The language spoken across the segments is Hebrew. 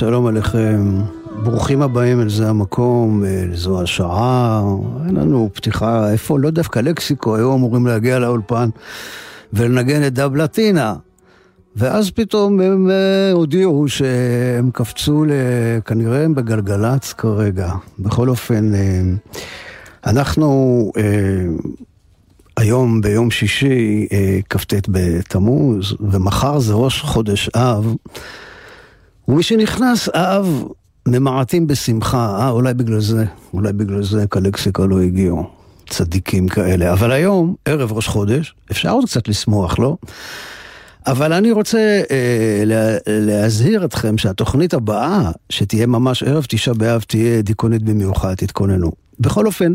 שלום עליכם. ברוכים הבאים אל זה המקום, אל זו השעה. אין לנו פתיחה, איפה? לא דווקא לקסיקו, היו אמורים להגיע לאולפן ולנגן את דב לטינה. ואז פתאום הם אה, הודיעו שהם קפצו, כנראה הם בגלגלצ כרגע. בכל אופן, אה, אנחנו אה, היום ביום שישי, כ"ט בתמוז, ומחר זה ראש חודש אב. ומשנכנס אב, ממעטים בשמחה, אה, אולי בגלל זה, אולי בגלל זה קלקסיקה לא הגיעו. צדיקים כאלה. אבל היום, ערב ראש חודש, אפשר עוד קצת לשמוח, לא? אבל אני רוצה אה, לה, להזהיר אתכם שהתוכנית הבאה, שתהיה ממש ערב תשעה באב, תהיה דיכאונית במיוחד, תתכוננו. בכל אופן,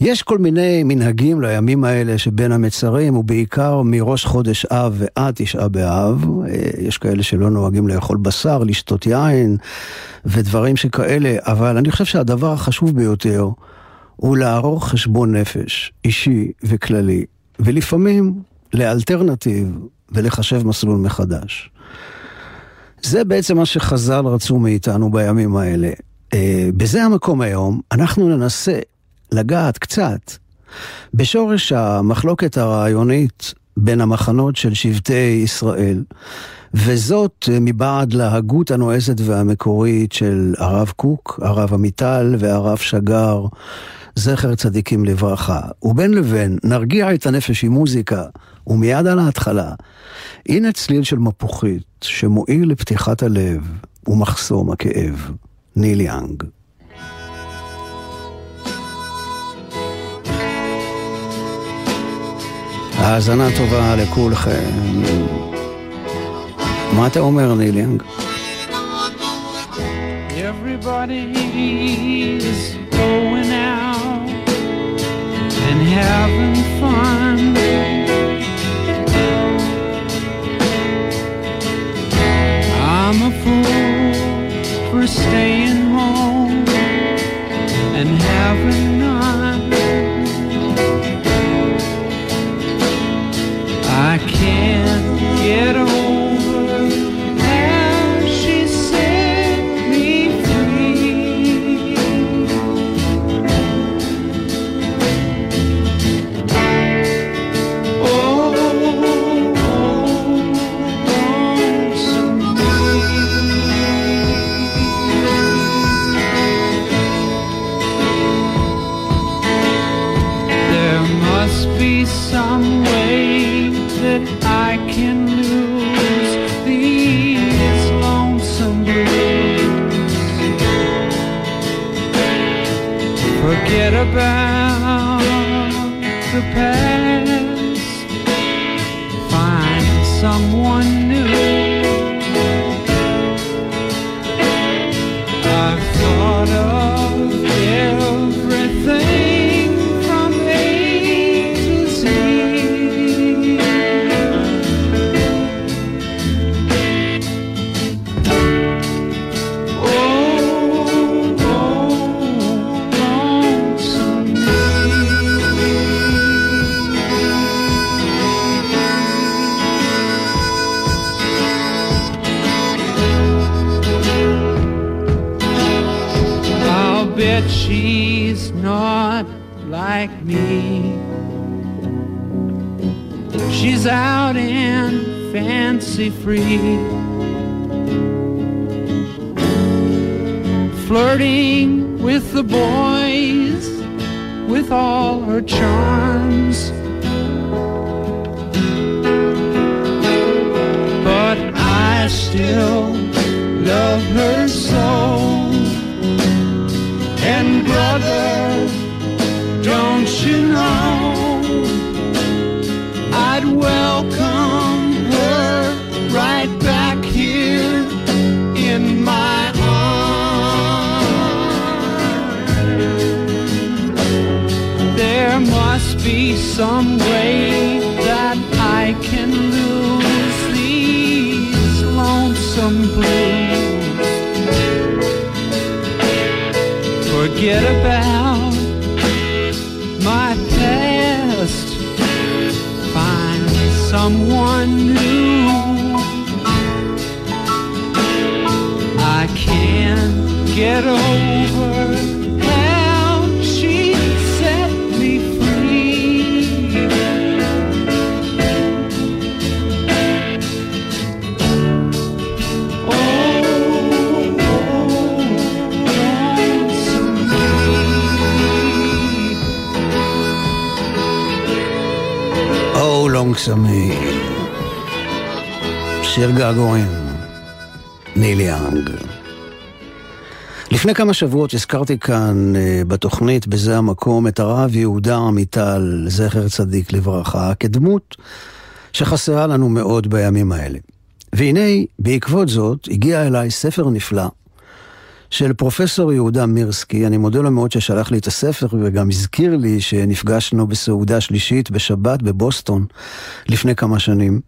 יש כל מיני מנהגים לימים האלה שבין המצרים, ובעיקר מראש חודש אב ועד תשעה באב. אה, יש כאלה שלא נוהגים לאכול בשר, לשתות יין ודברים שכאלה, אבל אני חושב שהדבר החשוב ביותר הוא לערוך חשבון נפש, אישי וכללי, ולפעמים לאלטרנטיב ולחשב מסלול מחדש. זה בעצם מה שחז"ל רצו מאיתנו בימים האלה. אה, בזה המקום היום, אנחנו ננסה לגעת קצת בשורש המחלוקת הרעיונית בין המחנות של שבטי ישראל, וזאת מבעד להגות הנועזת והמקורית של הרב קוק, הרב עמיטל והרב שגר, זכר צדיקים לברכה. ובין לבין נרגיע את הנפש עם מוזיקה, ומיד על ההתחלה, הנה צליל של מפוחית שמועיל לפתיחת הלב ומחסום הכאב. ניל יאנג. האזנה טובה לכולכם. מה אתה אומר, ניל יאנג? Everybody's going out and having fun. I'm a fool for staying home sovereign some way that I can lose these lonesome blues. Forget about There must be some way that I can lose these lonesome blues. Forget about my past. Find someone new. I can't get over לונגסמי. שיר געגועים. ניל יאנג. לפני כמה שבועות הזכרתי כאן אה, בתוכנית, בזה המקום, את הרב יהודה עמיטל, זכר צדיק לברכה, כדמות שחסרה לנו מאוד בימים האלה. והנה, בעקבות זאת, הגיע אליי ספר נפלא של פרופסור יהודה מירסקי, אני מודה לו מאוד ששלח לי את הספר וגם הזכיר לי שנפגשנו בסעודה שלישית בשבת בבוסטון לפני כמה שנים.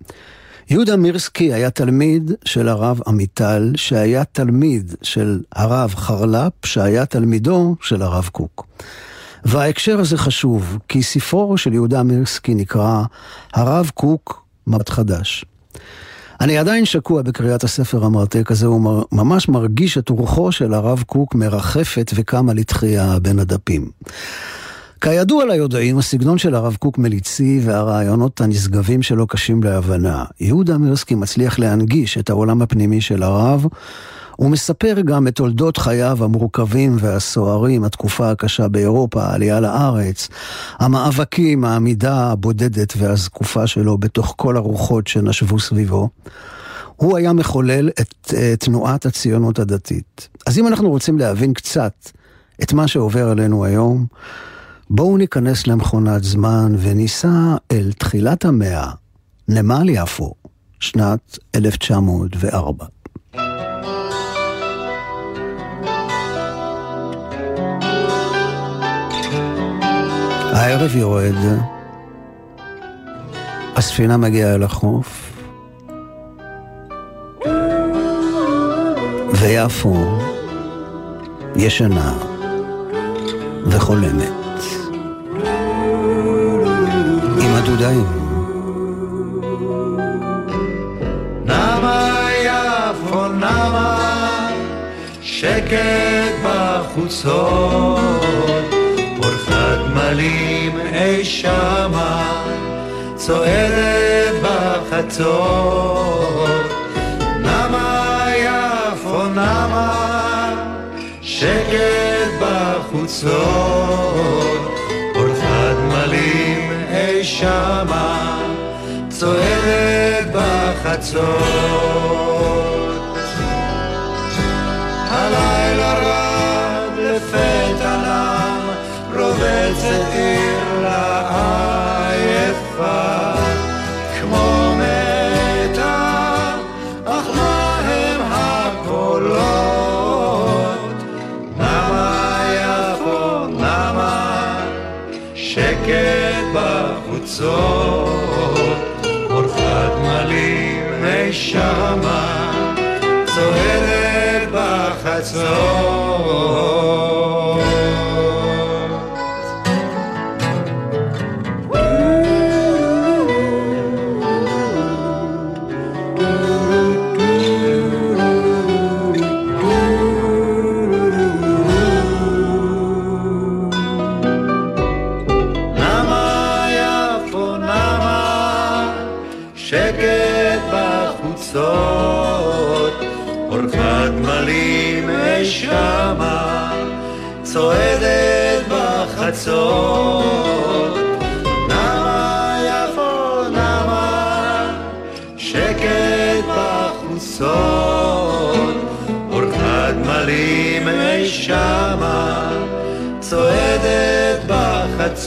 יהודה מירסקי היה תלמיד של הרב עמיטל, שהיה תלמיד של הרב חרל"פ, שהיה תלמידו של הרב קוק. וההקשר הזה חשוב, כי ספרו של יהודה מירסקי נקרא הרב קוק מבט חדש. אני עדיין שקוע בקריאת הספר המרתק הזה, וממש מרגיש את רוחו של הרב קוק מרחפת וקמה לתחייה בין הדפים. כידוע ליודעים, הסגנון של הרב קוק מליצי והרעיונות הנשגבים שלו קשים להבנה. יהודה מירסקי מצליח להנגיש את העולם הפנימי של הרב, ומספר גם את תולדות חייו המורכבים והסוערים, התקופה הקשה באירופה, העלייה לארץ, המאבקים, העמידה הבודדת והזקופה שלו בתוך כל הרוחות שנשבו סביבו. הוא היה מחולל את uh, תנועת הציונות הדתית. אז אם אנחנו רוצים להבין קצת את מה שעובר עלינו היום, בואו ניכנס למכונת זמן וניסע אל תחילת המאה, נמל יפו, שנת 1904. הערב יורד, הספינה מגיעה אל החוף, ויפו ישנה וחולמת. עם הדודאים. שקט בחוצות, גמלים אי שמה, צועדת בחצות. נמה יפו נמה, שקט בחוצות, פורחת גמלים אי שמה, צועדת בחצות. לעייפה, כמו מתה, אך מה הם הקולות? נמה יפו, נמה, שקט בחוצות, אורחת גמלים אי שמה, צועדת בחצות.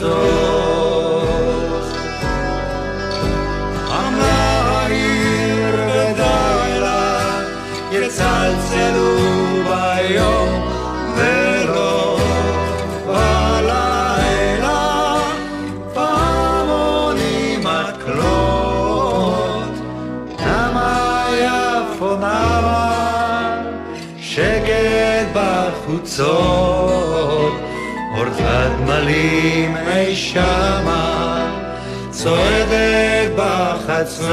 בחצות. אמרה העיר ודי לה, יצלצלו ביום ולא בלילה פעמונים מקלות. נמה יפו נמה שקט בחוצות אורת הגמלים אי שמה צועדת בחצות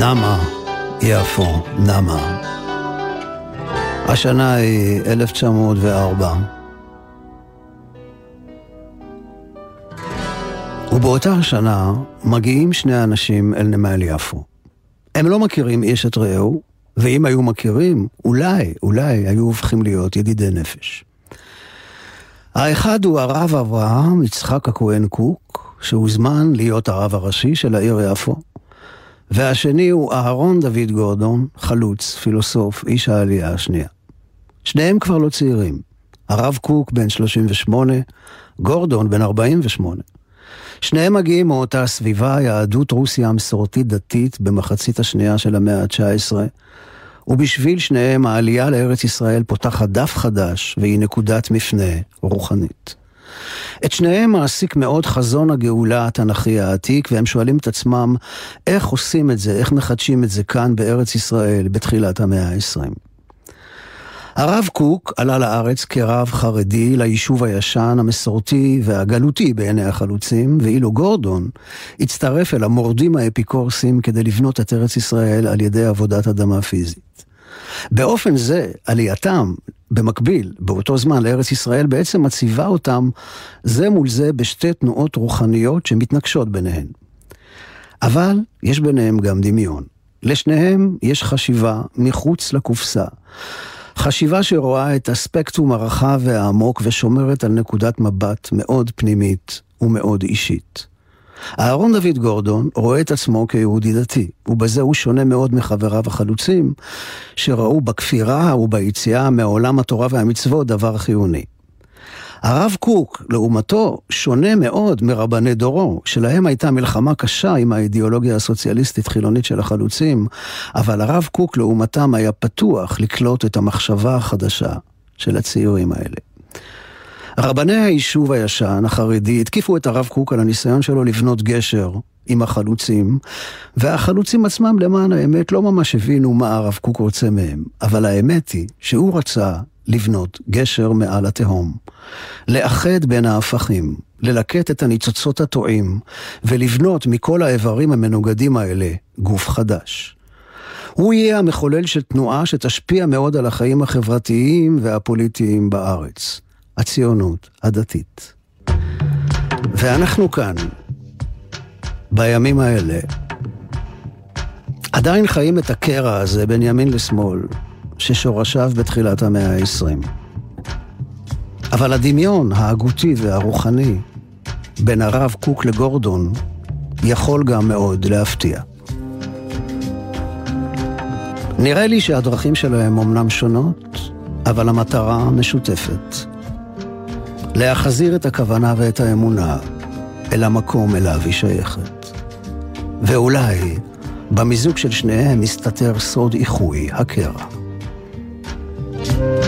נמה, יפו, נמה. השנה היא 1904. ובאותה השנה מגיעים שני אנשים אל נמל יפו. הם לא מכירים איש את רעהו, ואם היו מכירים, אולי, אולי היו הופכים להיות ידידי נפש. האחד הוא הרב אברהם יצחק הכהן קוק, שהוזמן להיות הרב הראשי של העיר יפו, והשני הוא אהרון דוד גורדון, חלוץ, פילוסוף, איש העלייה השנייה. שניהם כבר לא צעירים. הרב קוק בן 38, גורדון בן 48. שניהם מגיעים מאותה סביבה, יהדות רוסיה המסורתית דתית במחצית השנייה של המאה ה-19, ובשביל שניהם העלייה לארץ ישראל פותחת דף חדש, והיא נקודת מפנה רוחנית. את שניהם מעסיק מאוד חזון הגאולה התנ"כי העתיק, והם שואלים את עצמם איך עושים את זה, איך מחדשים את זה כאן בארץ ישראל בתחילת המאה ה-20. הרב קוק עלה לארץ כרב חרדי ליישוב הישן, המסורתי והגלותי בעיני החלוצים, ואילו גורדון הצטרף אל המורדים האפיקורסים כדי לבנות את ארץ ישראל על ידי עבודת אדמה פיזית. באופן זה, עלייתם, במקביל, באותו זמן לארץ ישראל, בעצם מציבה אותם זה מול זה בשתי תנועות רוחניות שמתנגשות ביניהן. אבל יש ביניהם גם דמיון. לשניהם יש חשיבה מחוץ לקופסה. חשיבה שרואה את הספקטרום הרחב והעמוק ושומרת על נקודת מבט מאוד פנימית ומאוד אישית. אהרון דוד גורדון רואה את עצמו כיהודי דתי, ובזה הוא שונה מאוד מחבריו החלוצים, שראו בכפירה וביציאה מעולם התורה והמצוות דבר חיוני. הרב קוק, לעומתו, שונה מאוד מרבני דורו, שלהם הייתה מלחמה קשה עם האידיאולוגיה הסוציאליסטית חילונית של החלוצים, אבל הרב קוק לעומתם היה פתוח לקלוט את המחשבה החדשה של הצעירים האלה. רבני היישוב הישן, החרדי, התקיפו את הרב קוק על הניסיון שלו לבנות גשר עם החלוצים, והחלוצים עצמם, למען האמת, לא ממש הבינו מה הרב קוק רוצה מהם. אבל האמת היא שהוא רצה לבנות גשר מעל התהום. לאחד בין ההפכים, ללקט את הניצוצות הטועים, ולבנות מכל האיברים המנוגדים האלה גוף חדש. הוא יהיה המחולל של תנועה שתשפיע מאוד על החיים החברתיים והפוליטיים בארץ. הציונות הדתית. ואנחנו כאן, בימים האלה, עדיין חיים את הקרע הזה בין ימין לשמאל, ששורשיו בתחילת המאה ה-20. אבל הדמיון ההגותי והרוחני בין הרב קוק לגורדון יכול גם מאוד להפתיע. נראה לי שהדרכים שלהם אומנם שונות, אבל המטרה משותפת. להחזיר את הכוונה ואת האמונה אל המקום אליו היא שייכת. ואולי במיזוג של שניהם מסתתר סוד איחוי הקרע. ואם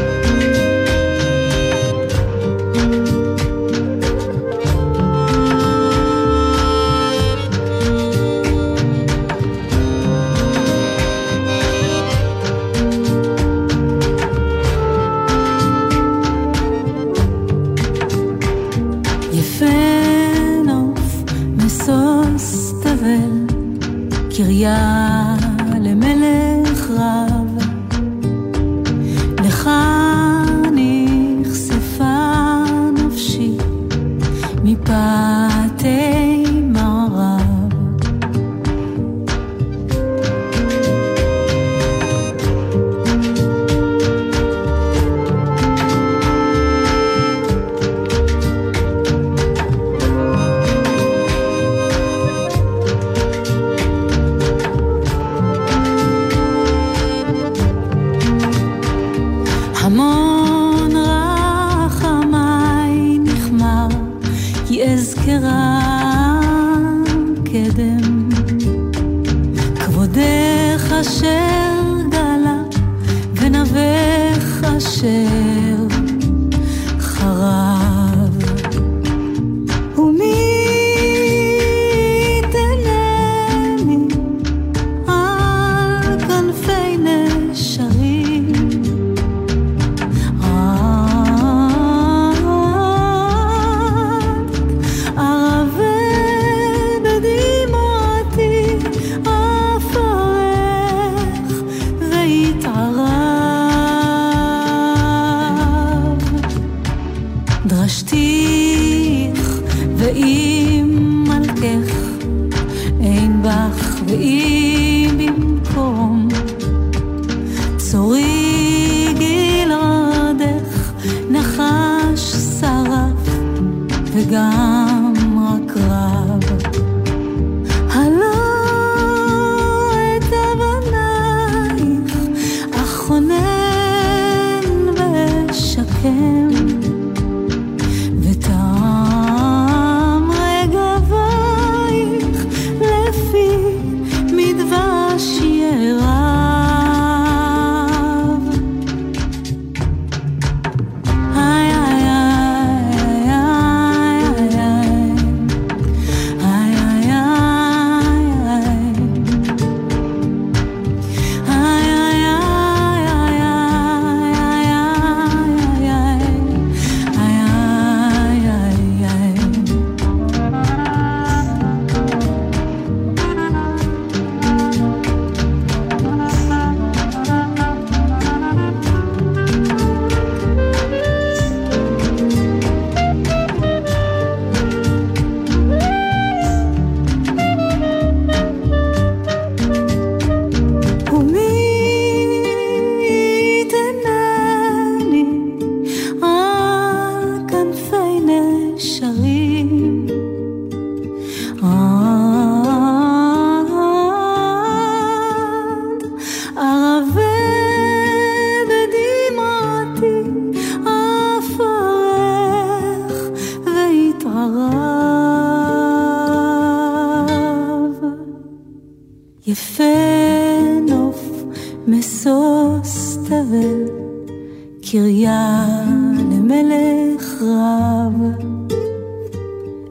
וגם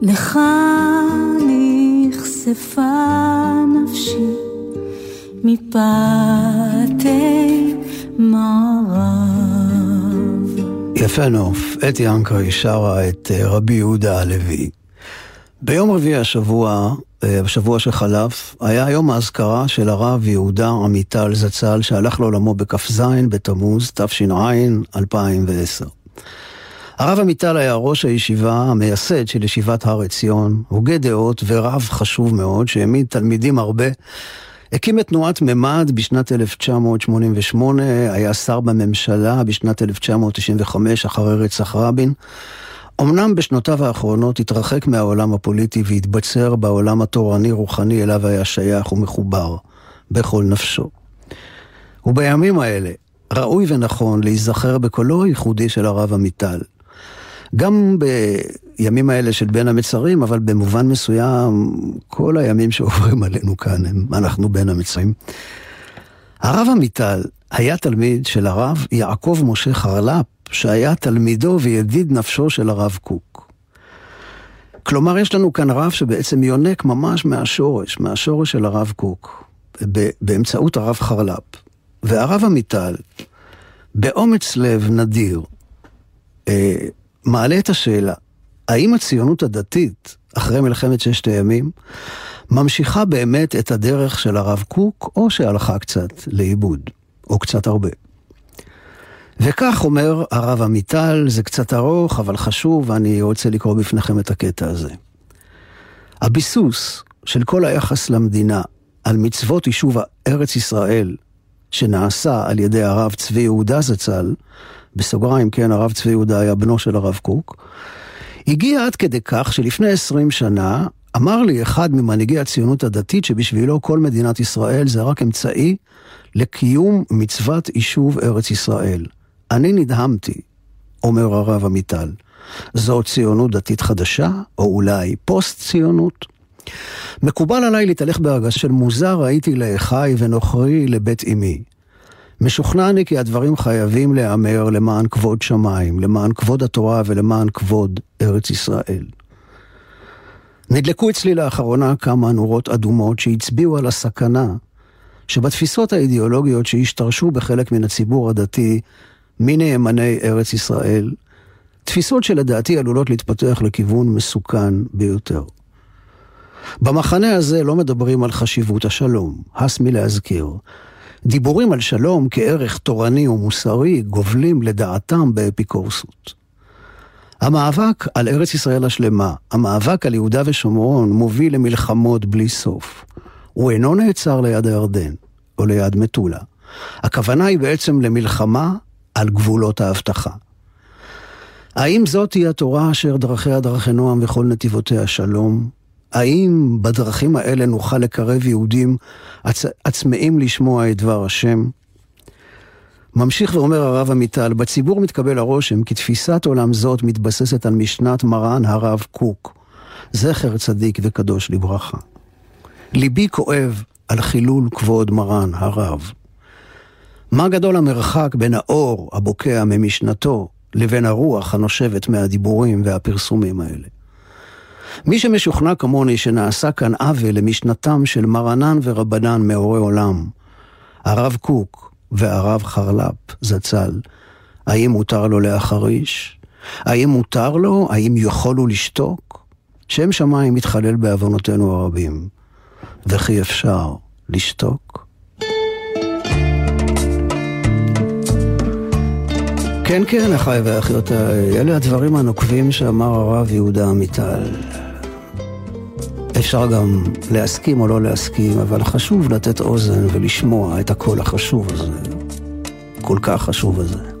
לך נכספה נפשי מפאתי מערב. יפה נוף, אתי אנקרי שרה את אה, רבי יהודה הלוי. ביום רביעי השבוע, אה, בשבוע שחלף, היה יום האזכרה של הרב יהודה עמיטל זצ"ל, שהלך לעולמו בכ"ז בתמוז תש"ע 2010. הרב עמיטל היה ראש הישיבה, המייסד של ישיבת הר עציון, הוגה דעות ורב חשוב מאוד, שהעמיד תלמידים הרבה. הקים את תנועת ממד בשנת 1988, היה שר בממשלה בשנת 1995 אחרי רצח רבין. אמנם בשנותיו האחרונות התרחק מהעולם הפוליטי והתבצר בעולם התורני-רוחני אליו היה שייך ומחובר בכל נפשו. ובימים האלה ראוי ונכון להיזכר בקולו הייחודי של הרב עמיטל. גם בימים האלה של בין המצרים, אבל במובן מסוים, כל הימים שעוברים עלינו כאן, הם, אנחנו בין המצרים. הרב עמיטל היה תלמיד של הרב יעקב משה חרל"פ, שהיה תלמידו וידיד נפשו של הרב קוק. כלומר, יש לנו כאן רב שבעצם יונק ממש מהשורש, מהשורש של הרב קוק, באמצעות הרב חרל"פ. והרב עמיטל, באומץ לב נדיר, אה, מעלה את השאלה, האם הציונות הדתית, אחרי מלחמת ששת הימים, ממשיכה באמת את הדרך של הרב קוק, או שהלכה קצת לאיבוד, או קצת הרבה. וכך אומר הרב עמיטל, זה קצת ארוך, אבל חשוב, ואני רוצה לקרוא בפניכם את הקטע הזה. הביסוס של כל היחס למדינה על מצוות יישוב ארץ ישראל, שנעשה על ידי הרב צבי יהודה זצ"ל, בסוגריים, כן, הרב צבי יהודה היה בנו של הרב קוק, הגיע עד כדי כך שלפני עשרים שנה אמר לי אחד ממנהיגי הציונות הדתית שבשבילו כל מדינת ישראל זה רק אמצעי לקיום מצוות יישוב ארץ ישראל. אני נדהמתי, אומר הרב עמיטל. זו ציונות דתית חדשה, או אולי פוסט-ציונות? מקובל עליי להתהלך בהרגשה של מוזר הייתי לאחי ונוכרי לבית אמי. משוכנע אני כי הדברים חייבים להיאמר למען כבוד שמיים, למען כבוד התורה ולמען כבוד ארץ ישראל. נדלקו אצלי לאחרונה כמה נורות אדומות שהצביעו על הסכנה שבתפיסות האידיאולוגיות שהשתרשו בחלק מן הציבור הדתי מנאמני ארץ ישראל, תפיסות שלדעתי עלולות להתפתח לכיוון מסוכן ביותר. במחנה הזה לא מדברים על חשיבות השלום, הס מלהזכיר. דיבורים על שלום כערך תורני ומוסרי גובלים לדעתם באפיקורסות. המאבק על ארץ ישראל השלמה, המאבק על יהודה ושומרון, מוביל למלחמות בלי סוף. הוא אינו נעצר ליד הירדן או ליד מטולה. הכוונה היא בעצם למלחמה על גבולות ההבטחה. האם זאת היא התורה אשר דרכיה דרכי נועם וכל נתיבותיה שלום? האם בדרכים האלה נוכל לקרב יהודים עצ... עצמאים לשמוע את דבר השם? ממשיך ואומר הרב עמיטל, בציבור מתקבל הרושם כי תפיסת עולם זאת מתבססת על משנת מרן הרב קוק, זכר צדיק וקדוש לברכה. ליבי כואב על חילול כבוד מרן הרב. מה גדול המרחק בין האור הבוקע ממשנתו לבין הרוח הנושבת מהדיבורים והפרסומים האלה. מי שמשוכנע כמוני שנעשה כאן עוול למשנתם של מרנן ורבנן מאורי עולם, הרב קוק והרב חרל"פ זצ"ל, האם מותר לו להחריש? האם מותר לו? האם יכול הוא לשתוק? שם שמיים מתחלל בעוונותינו הרבים, וכי אפשר לשתוק? כן, כן, אחיי ואחיותיי, אלה הדברים הנוקבים שאמר הרב יהודה עמיטל. אפשר גם להסכים או לא להסכים, אבל חשוב לתת אוזן ולשמוע את הקול החשוב הזה, כל כך חשוב הזה.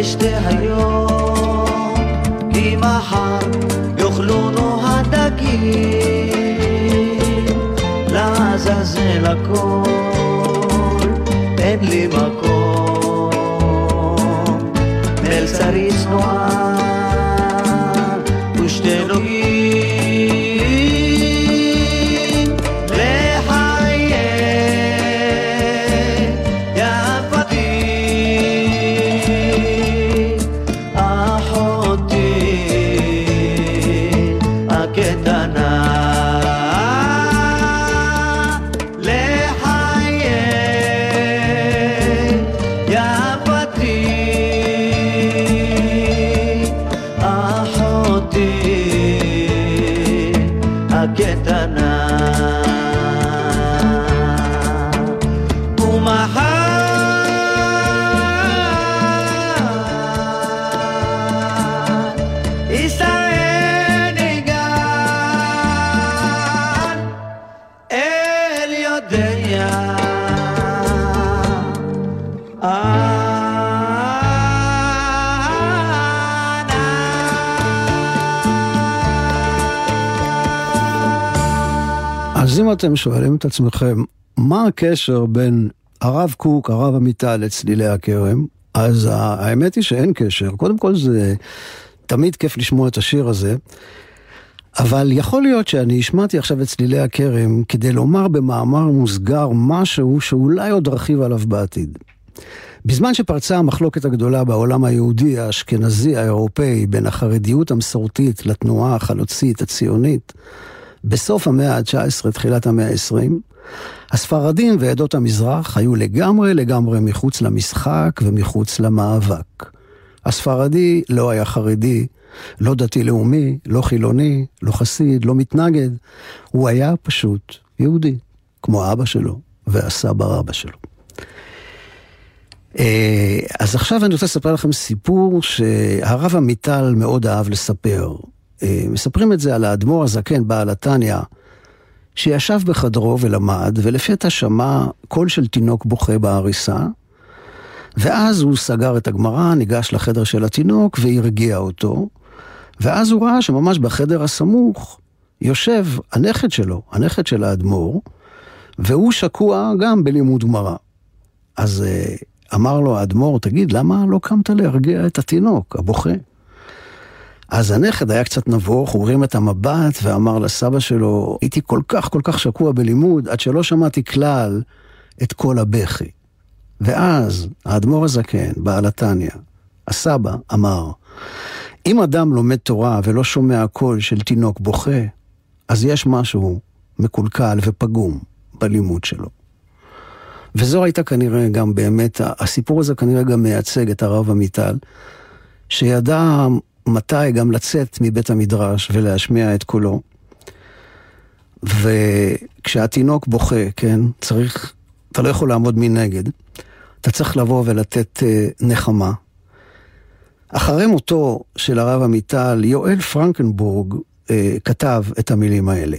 אשתה היום, כי מחר יאכלונו הדגים, לעזאזל הכל. אם אתם שואלים את עצמכם, מה הקשר בין הרב קוק, הרב עמיטל לצלילי הכרם? אז האמת היא שאין קשר. קודם כל זה תמיד כיף לשמוע את השיר הזה. אבל יכול להיות שאני השמעתי עכשיו את צלילי הכרם כדי לומר במאמר מוסגר משהו שאולי עוד ארחיב עליו בעתיד. בזמן שפרצה המחלוקת הגדולה בעולם היהודי, האשכנזי, האירופאי, בין החרדיות המסורתית לתנועה החלוצית, הציונית, בסוף המאה ה-19, תחילת המאה ה-20, הספרדים ועדות המזרח היו לגמרי לגמרי מחוץ למשחק ומחוץ למאבק. הספרדי לא היה חרדי, לא דתי-לאומי, לא חילוני, לא חסיד, לא מתנגד. הוא היה פשוט יהודי, כמו אבא שלו והסבא רבא שלו. אה, אז עכשיו אני רוצה לספר לכם סיפור שהרב עמיטל מאוד אהב לספר. אה, מספרים את זה על האדמו"ר הזקן, בעל התניא, שישב בחדרו ולמד, ולפתע שמע קול של תינוק בוכה בעריסה, ואז הוא סגר את הגמרא, ניגש לחדר של התינוק והרגיע אותו, ואז הוא ראה שממש בחדר הסמוך יושב הנכד שלו, הנכד של האדמו"ר, והוא שקוע גם בלימוד גמרא. אז אה, אמר לו האדמו"ר, תגיד, למה לא קמת להרגיע את התינוק, הבוכה? אז הנכד היה קצת נבוך, הוא הרים את המבט ואמר לסבא שלו, הייתי כל כך כל כך שקוע בלימוד, עד שלא שמעתי כלל את כל הבכי. ואז האדמו"ר הזקן, בעל התניא, הסבא, אמר, אם אדם לומד תורה ולא שומע קול של תינוק בוכה, אז יש משהו מקולקל ופגום בלימוד שלו. וזו הייתה כנראה גם באמת, הסיפור הזה כנראה גם מייצג את הרב עמיטל, שידע מתי גם לצאת מבית המדרש ולהשמיע את קולו. וכשהתינוק בוכה, כן, צריך, אתה לא יכול לעמוד מנגד, אתה צריך לבוא ולתת uh, נחמה. אחרי מותו של הרב עמיטל, יואל פרנקנבורג uh, כתב את המילים האלה.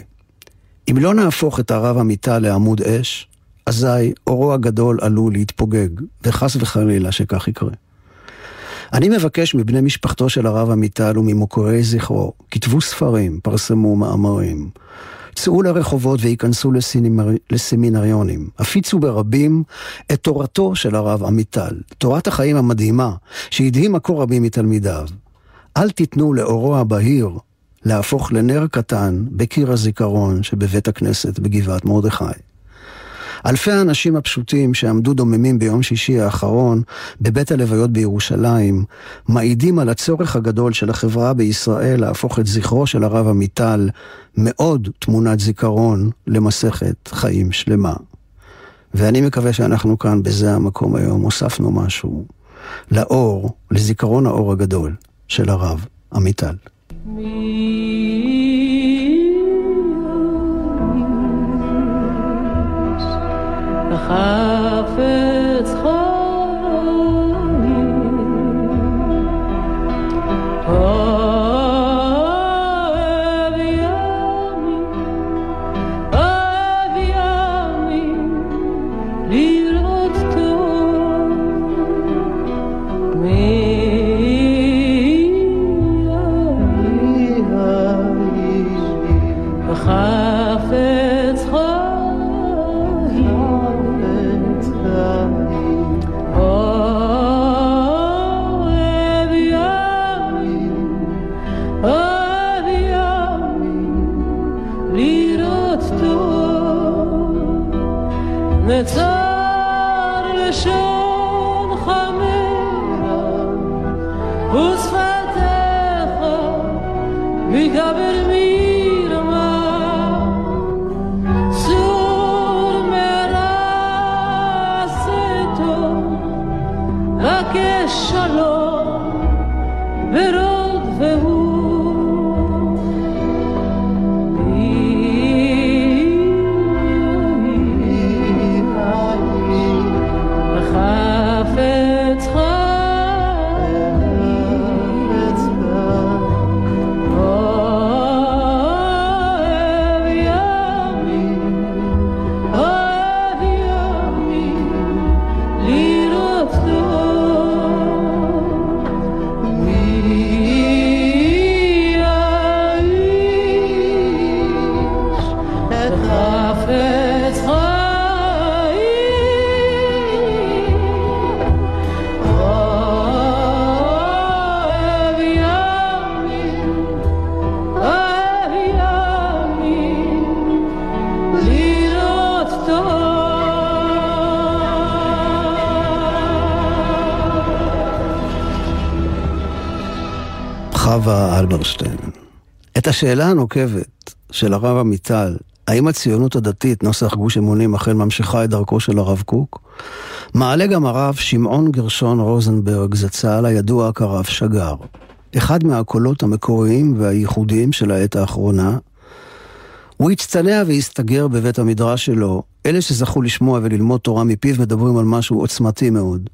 אם לא נהפוך את הרב עמיטל לעמוד אש, אזי אורו הגדול עלול להתפוגג, וחס וחלילה שכך יקרה. אני מבקש מבני משפחתו של הרב עמיטל וממוכרי זכרו, כתבו ספרים, פרסמו מאמרים. צאו לרחובות וייכנסו לסינימר... לסמינריונים. הפיצו ברבים את תורתו של הרב עמיטל, תורת החיים המדהימה, שהדהימה כה רבים מתלמידיו. אל תיתנו לאורו הבהיר להפוך לנר קטן בקיר הזיכרון שבבית הכנסת בגבעת מרדכי. אלפי האנשים הפשוטים שעמדו דוממים ביום שישי האחרון בבית הלוויות בירושלים, מעידים על הצורך הגדול של החברה בישראל להפוך את זכרו של הרב עמיטל מעוד תמונת זיכרון למסכת חיים שלמה. ואני מקווה שאנחנו כאן, בזה המקום היום, הוספנו משהו לאור, לזיכרון האור הגדול של הרב עמיטל. Ah. חווה אלברשטיין. את השאלה הנוקבת של הרב עמיטל, האם הציונות הדתית, נוסח גוש אמונים, אכן ממשיכה את דרכו של הרב קוק? מעלה גם הרב שמעון גרשון רוזנברג, זצ"ל, הידוע כרב שגר. אחד מהקולות המקוריים והייחודיים של העת האחרונה. הוא הצטנע והסתגר בבית המדרש שלו. אלה שזכו לשמוע וללמוד תורה מפיו מדברים על משהו עוצמתי מאוד.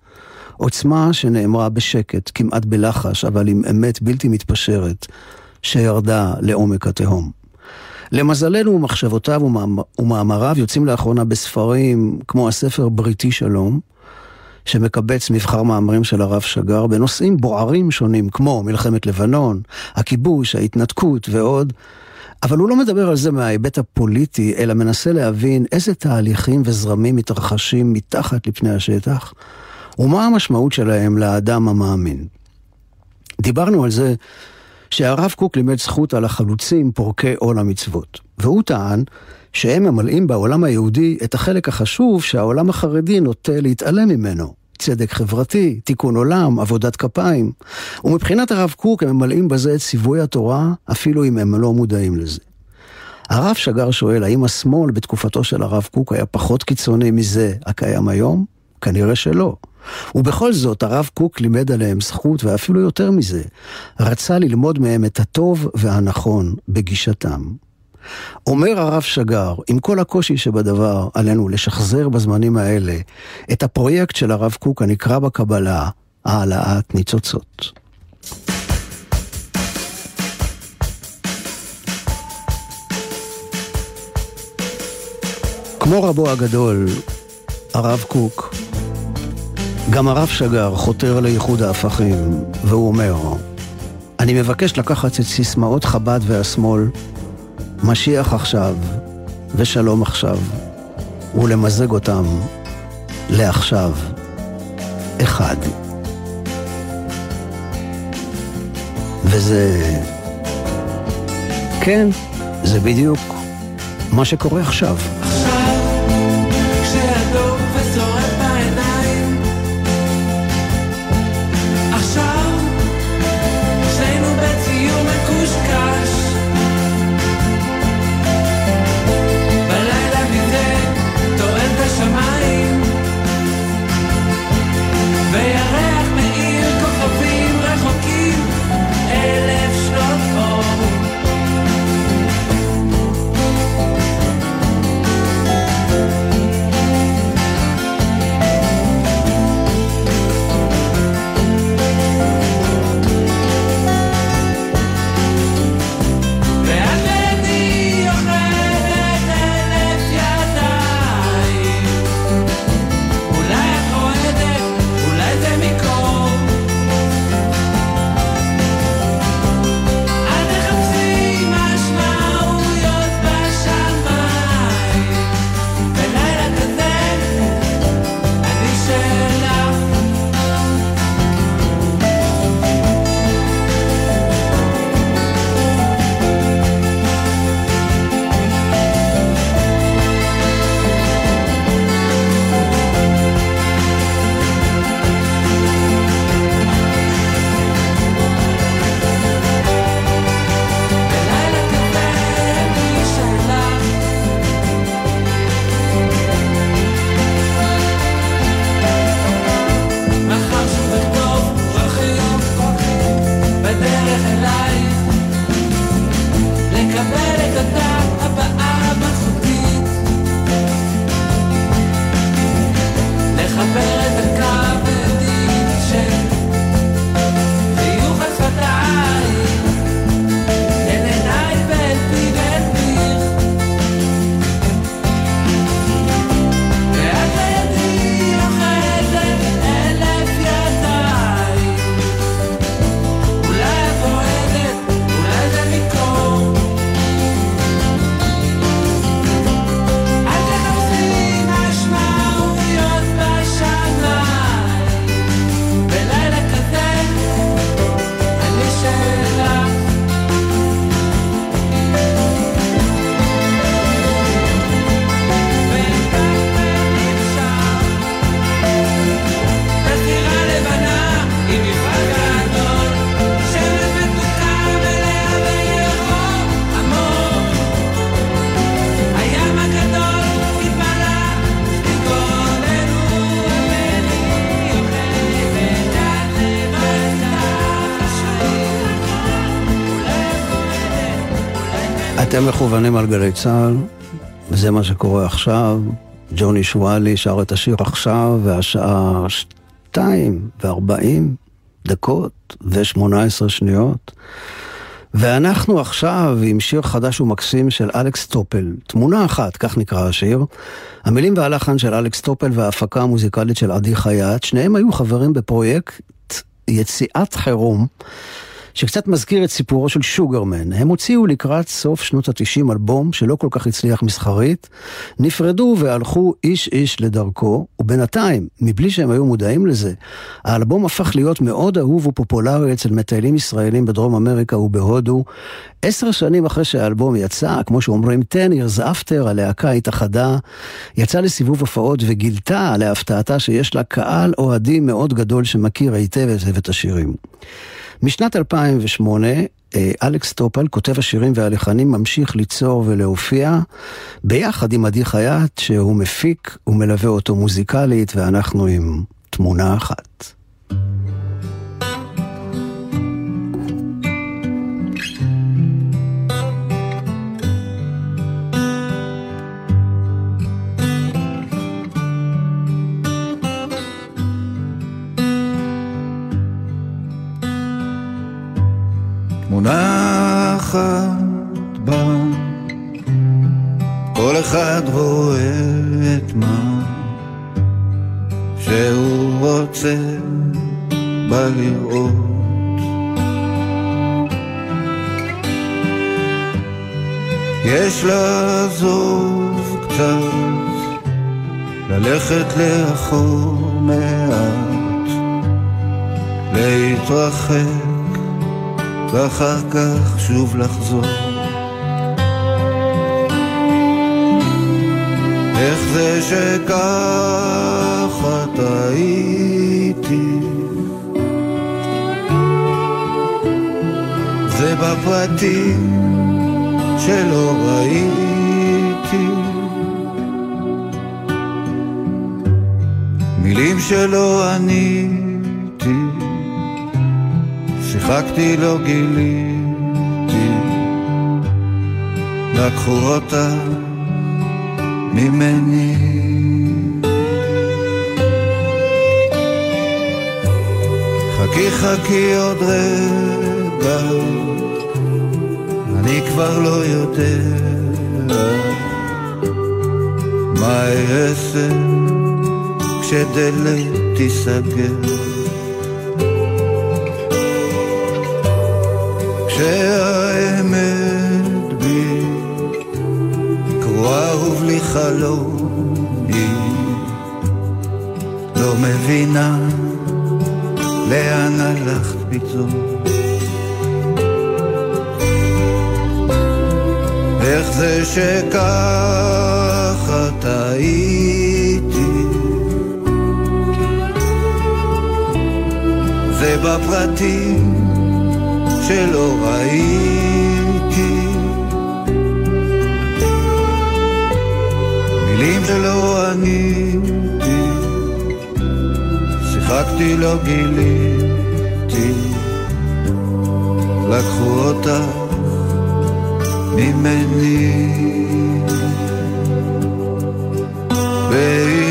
עוצמה שנאמרה בשקט, כמעט בלחש, אבל עם אמת בלתי מתפשרת, שירדה לעומק התהום. למזלנו, מחשבותיו ומאמריו יוצאים לאחרונה בספרים כמו הספר בריתי שלום, שמקבץ מבחר מאמרים של הרב שגר בנושאים בוערים שונים כמו מלחמת לבנון, הכיבוש, ההתנתקות ועוד, אבל הוא לא מדבר על זה מההיבט הפוליטי, אלא מנסה להבין איזה תהליכים וזרמים מתרחשים מתחת לפני השטח, ומה המשמעות שלהם לאדם המאמין. דיברנו על זה שהרב קוק לימד זכות על החלוצים פורקי עול המצוות, והוא טען שהם ממלאים בעולם היהודי את החלק החשוב שהעולם החרדי נוטה להתעלם ממנו. צדק חברתי, תיקון עולם, עבודת כפיים. ומבחינת הרב קוק הם ממלאים בזה את ציווי התורה, אפילו אם הם לא מודעים לזה. הרב שגר שואל, האם השמאל בתקופתו של הרב קוק היה פחות קיצוני מזה הקיים היום? כנראה שלא. ובכל זאת, הרב קוק לימד עליהם זכות, ואפילו יותר מזה, רצה ללמוד מהם את הטוב והנכון בגישתם. אומר הרב שגר, עם כל הקושי שבדבר, עלינו לשחזר בזמנים האלה את הפרויקט של הרב קוק הנקרא בקבלה, העלאת ניצוצות. כמו רבו הגדול, הרב קוק, גם הרב שגר חותר לייחוד ההפכים, והוא אומר, אני מבקש לקחת את סיסמאות חב"ד והשמאל משיח עכשיו ושלום עכשיו, ולמזג אותם לעכשיו אחד. וזה... כן, זה בדיוק מה שקורה עכשיו. אתם מכוונים על גלי צה"ל, וזה מה שקורה עכשיו. ג'וני שואלי שר את השיר עכשיו, והשעה שתיים וארבעים דקות ושמונה עשרה שניות. ואנחנו עכשיו עם שיר חדש ומקסים של אלכס טופל, תמונה אחת, כך נקרא השיר. המילים והלחן של אלכס טופל וההפקה המוזיקלית של עדי חייט, שניהם היו חברים בפרויקט יציאת חירום שקצת מזכיר את סיפורו של שוגרמן. הם הוציאו לקראת סוף שנות התשעים אלבום שלא כל כך הצליח מסחרית, נפרדו והלכו איש איש לדרכו, ובינתיים, מבלי שהם היו מודעים לזה, האלבום הפך להיות מאוד אהוב ופופולרי אצל מטיילים ישראלים בדרום אמריקה ובהודו. עשר שנים אחרי שהאלבום יצא, כמו שאומרים 10 years after, הלהקה התאחדה, יצא לסיבוב הופעות וגילתה להפתעתה שיש לה קהל אוהדים מאוד גדול שמכיר היטב את השירים. משנת 2008, אה, אלכס טופל, כותב השירים והלחנים, ממשיך ליצור ולהופיע ביחד עם עדי חייט, שהוא מפיק ומלווה אותו מוזיקלית, ואנחנו עם תמונה אחת. מונחת בה, כל אחד רואה את מה שהוא רוצה בלראות. יש לעזוב קצת, ללכת לאחור מעט, להתרחק ואחר כך שוב לחזור. איך זה שככה טעיתי? זה בפרטים שלא ראיתי. מילים שלא עניתי שיחקתי לא גיליתי, לקחו אותה ממני. חכי חכי עוד רגע, אני כבר לא יודע מה אעשה כשדלת תיסגר. חלום היא לא מבינה לאן הלכת פתאום. איך זה שככה טעיתי. זה בפרטים שלא ראיתי מילים שלא עניתי שיחקתי לא גיליתי. לקחו אותה ממני. והנה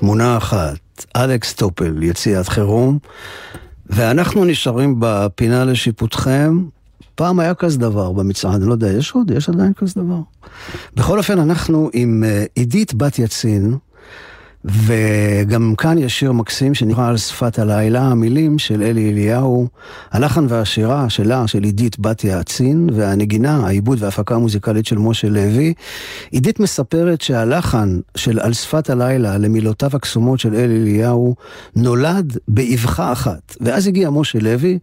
תמונה אחת, אלכס טופל, יציאת חירום, ואנחנו נשארים בפינה לשיפוטכם. פעם היה כזה דבר במצעד, אני לא יודע, יש עוד? יש עדיין כזה דבר? בכל אופן, אנחנו עם אה, עידית בת יצין, וגם כאן יש שיר מקסים שנקרא על שפת הלילה, המילים של אלי אליהו, הלחן והשירה שלה, של עידית בת יעצין, והנגינה, העיבוד וההפקה המוזיקלית של משה לוי. עידית מספרת שהלחן של על שפת הלילה למילותיו הקסומות של אלי אליהו נולד באבחה אחת, ואז הגיע משה לוי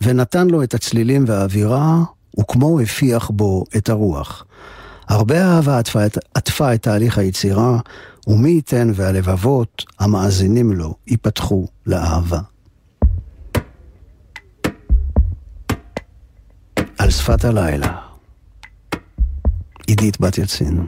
ונתן לו את הצלילים והאווירה, וכמו הפיח בו את הרוח. הרבה אהבה עטפה את, עטפה את תהליך היצירה, ומי ייתן והלבבות המאזינים לו ייפתחו לאהבה. על שפת הלילה, עידית בת יצין.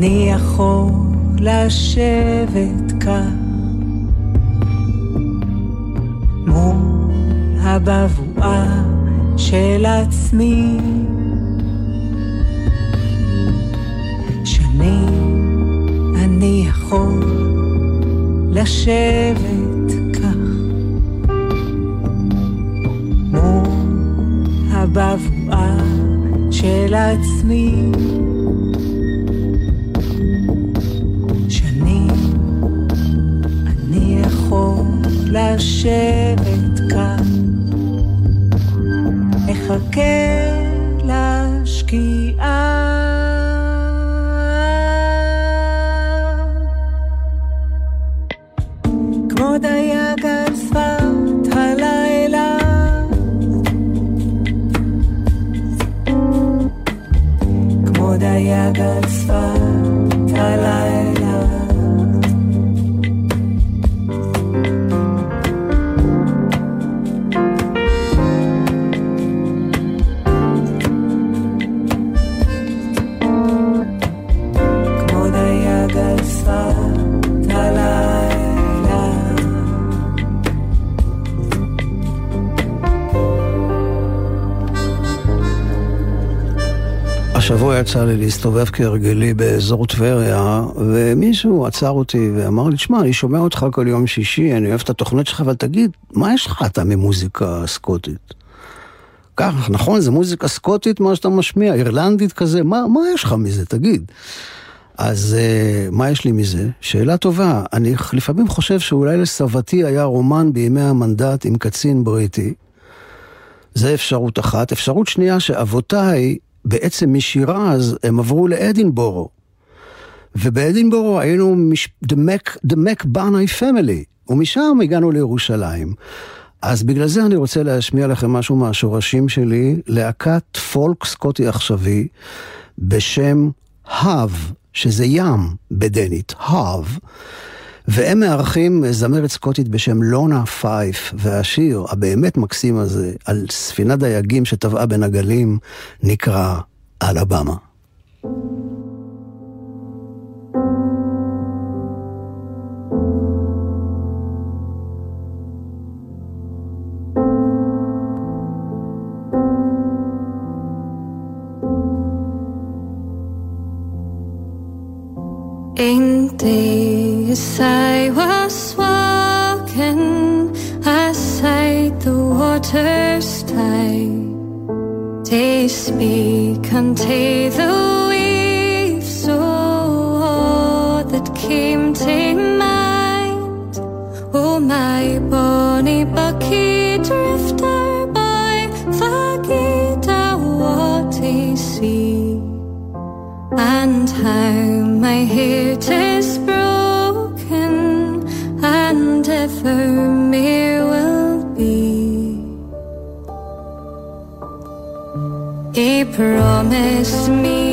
אני יכול לשבת כאן מול הבבואה של עצמי. שנים אני יכול לשבת בבואה של עצמי. לשבת כאן, מחכה לשקיעה. יצא לי להסתובב כהרגלי באזור טבריה, ומישהו עצר אותי ואמר לי, תשמע, אני שומע אותך כל יום שישי, אני אוהב את התוכנית שלך, אבל תגיד, מה יש לך אתה ממוזיקה סקוטית? כך, נכון, זה מוזיקה סקוטית מה שאתה משמיע, אירלנדית כזה, מה, מה יש לך מזה, תגיד. אז uh, מה יש לי מזה? שאלה טובה. אני לפעמים חושב שאולי לסבתי היה רומן בימי המנדט עם קצין בריטי. זה אפשרות אחת. אפשרות שנייה שאבותיי, בעצם משירז, הם עברו לאדינבורו. ובאדינבורו היינו מש... The Mac, the Mac Barney Family, ומשם הגענו לירושלים. אז בגלל זה אני רוצה להשמיע לכם משהו מהשורשים שלי, להקת פולק סקוטי עכשווי בשם האב, שזה ים בדנית, האב. והם מארחים זמרת סקוטית בשם לונה פייף, והשיר הבאמת מקסים הזה, על ספינת דייגים שטבעה בין הגלים, נקרא אלבמה. Ein water's tide, they speak unto the waves, oh, that came to mind. Oh, my bonny bucket drifter by what I see and how my heart is broken and ever promised me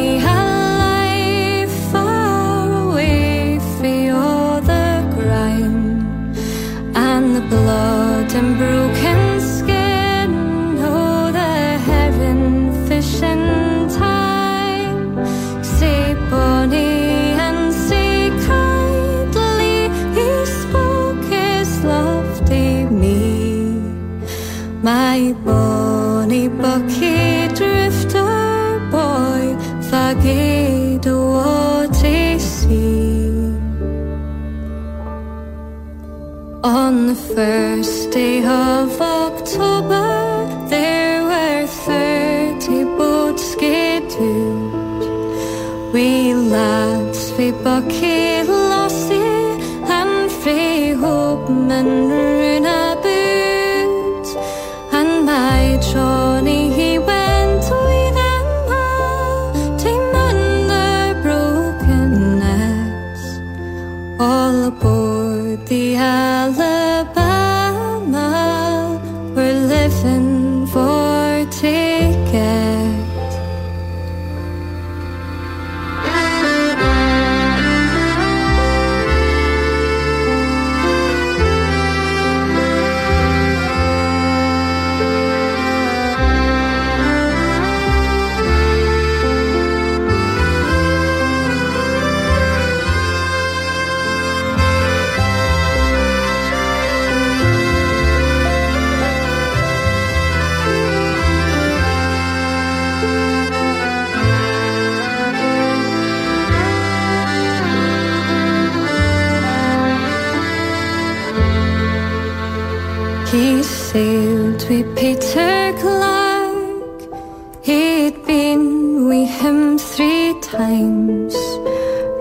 He sailed with Peter Clark. He'd been with him three times.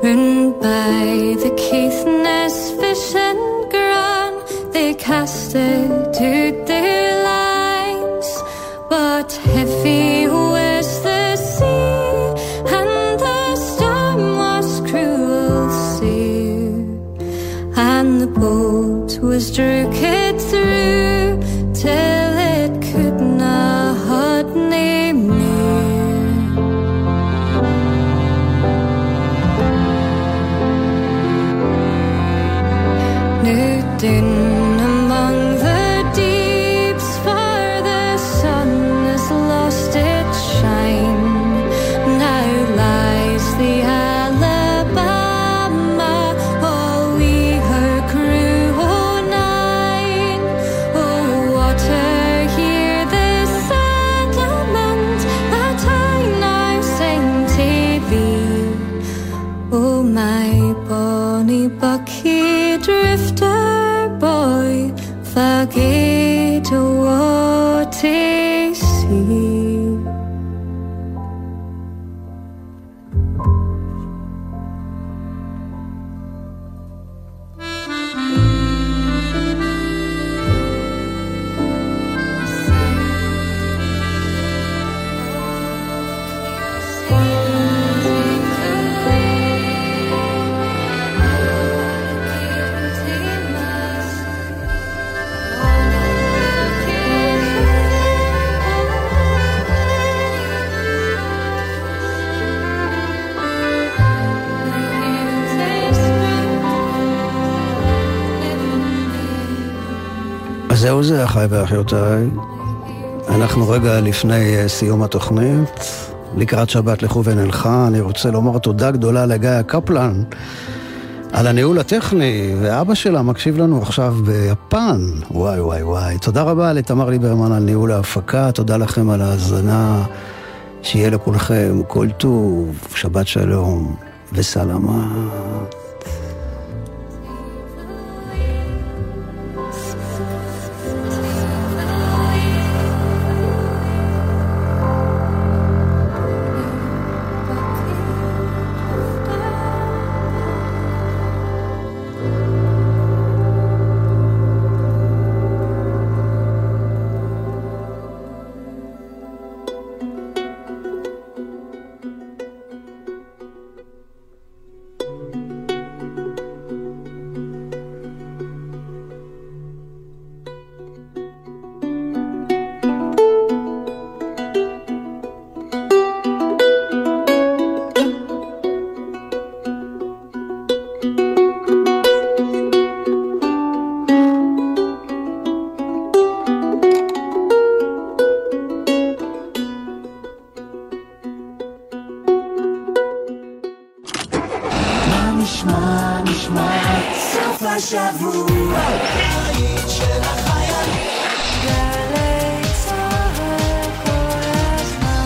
Run by the Caithness fishing ground, they casted out their lines. But heavy was the sea, and the storm was cruel sea and the boat was druked זהו זה, אחיי ואחיותיי. אנחנו רגע לפני אה, סיום התוכנית. לקראת שבת לכו ונלכה, אני רוצה לומר תודה גדולה לגיא קפלן על הניהול הטכני, ואבא שלה מקשיב לנו עכשיו ביפן. וואי וואי וואי. תודה רבה לתמר ליברמן על ניהול ההפקה, תודה לכם על ההאזנה. שיהיה לכולכם כל טוב, שבת שלום וסלמה.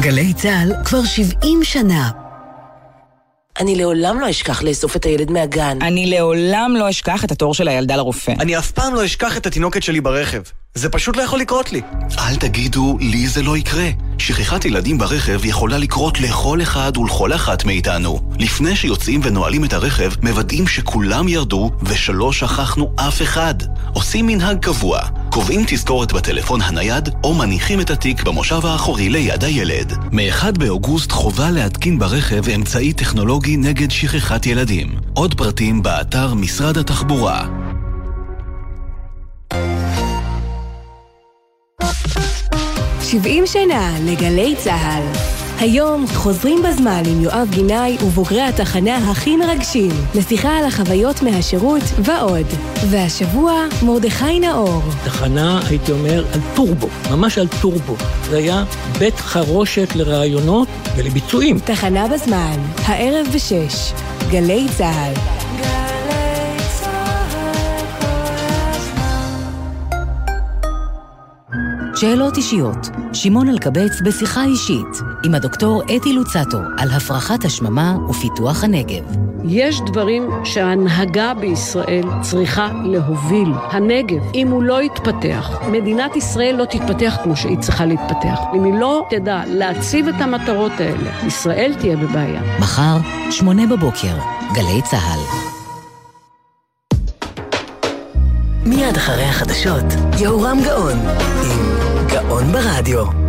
גלי צה"ל כבר 70 שנה. אני לעולם לא אשכח לאסוף את הילד מהגן. אני לעולם לא אשכח את התור של הילדה לרופא. אני אף פעם לא אשכח את התינוקת שלי ברכב. זה פשוט לא יכול לקרות לי. אל תגידו, לי זה לא יקרה. שכחת ילדים ברכב יכולה לקרות לכל אחד ולכל אחת מאיתנו. לפני שיוצאים ונועלים את הרכב, מוודאים שכולם ירדו ושלא שכחנו אף אחד. עושים מנהג קבוע, קובעים תזכורת בטלפון הנייד, או מניחים את התיק במושב האחורי ליד הילד. מ-1 באוגוסט חובה להתקין ברכב אמצעי טכנולוגי נגד שכחת ילדים. עוד פרטים באתר משרד התחבורה. שבעים שנה לגלי צה"ל. היום חוזרים בזמן עם יואב גינאי ובוגרי התחנה הכי מרגשים, לשיחה על החוויות מהשירות ועוד. והשבוע, מרדכי נאור. תחנה, הייתי אומר, על טורבו, ממש על טורבו. זה היה בית חרושת לרעיונות ולביצועים. תחנה בזמן, הערב בשש, גלי צה"ל. שאלות אישיות, שמעון אלקבץ בשיחה אישית עם הדוקטור אתי לוצטו על הפרחת השממה ופיתוח הנגב. יש דברים שההנהגה בישראל צריכה להוביל. הנגב, אם הוא לא יתפתח, מדינת ישראל לא תתפתח כמו שהיא צריכה להתפתח. אם היא לא תדע להציב את המטרות האלה, ישראל תהיה בבעיה. מחר, שמונה בבוקר, גלי צה"ל. מיד אחרי החדשות, יהורם גאון, עם גאון ברדיו.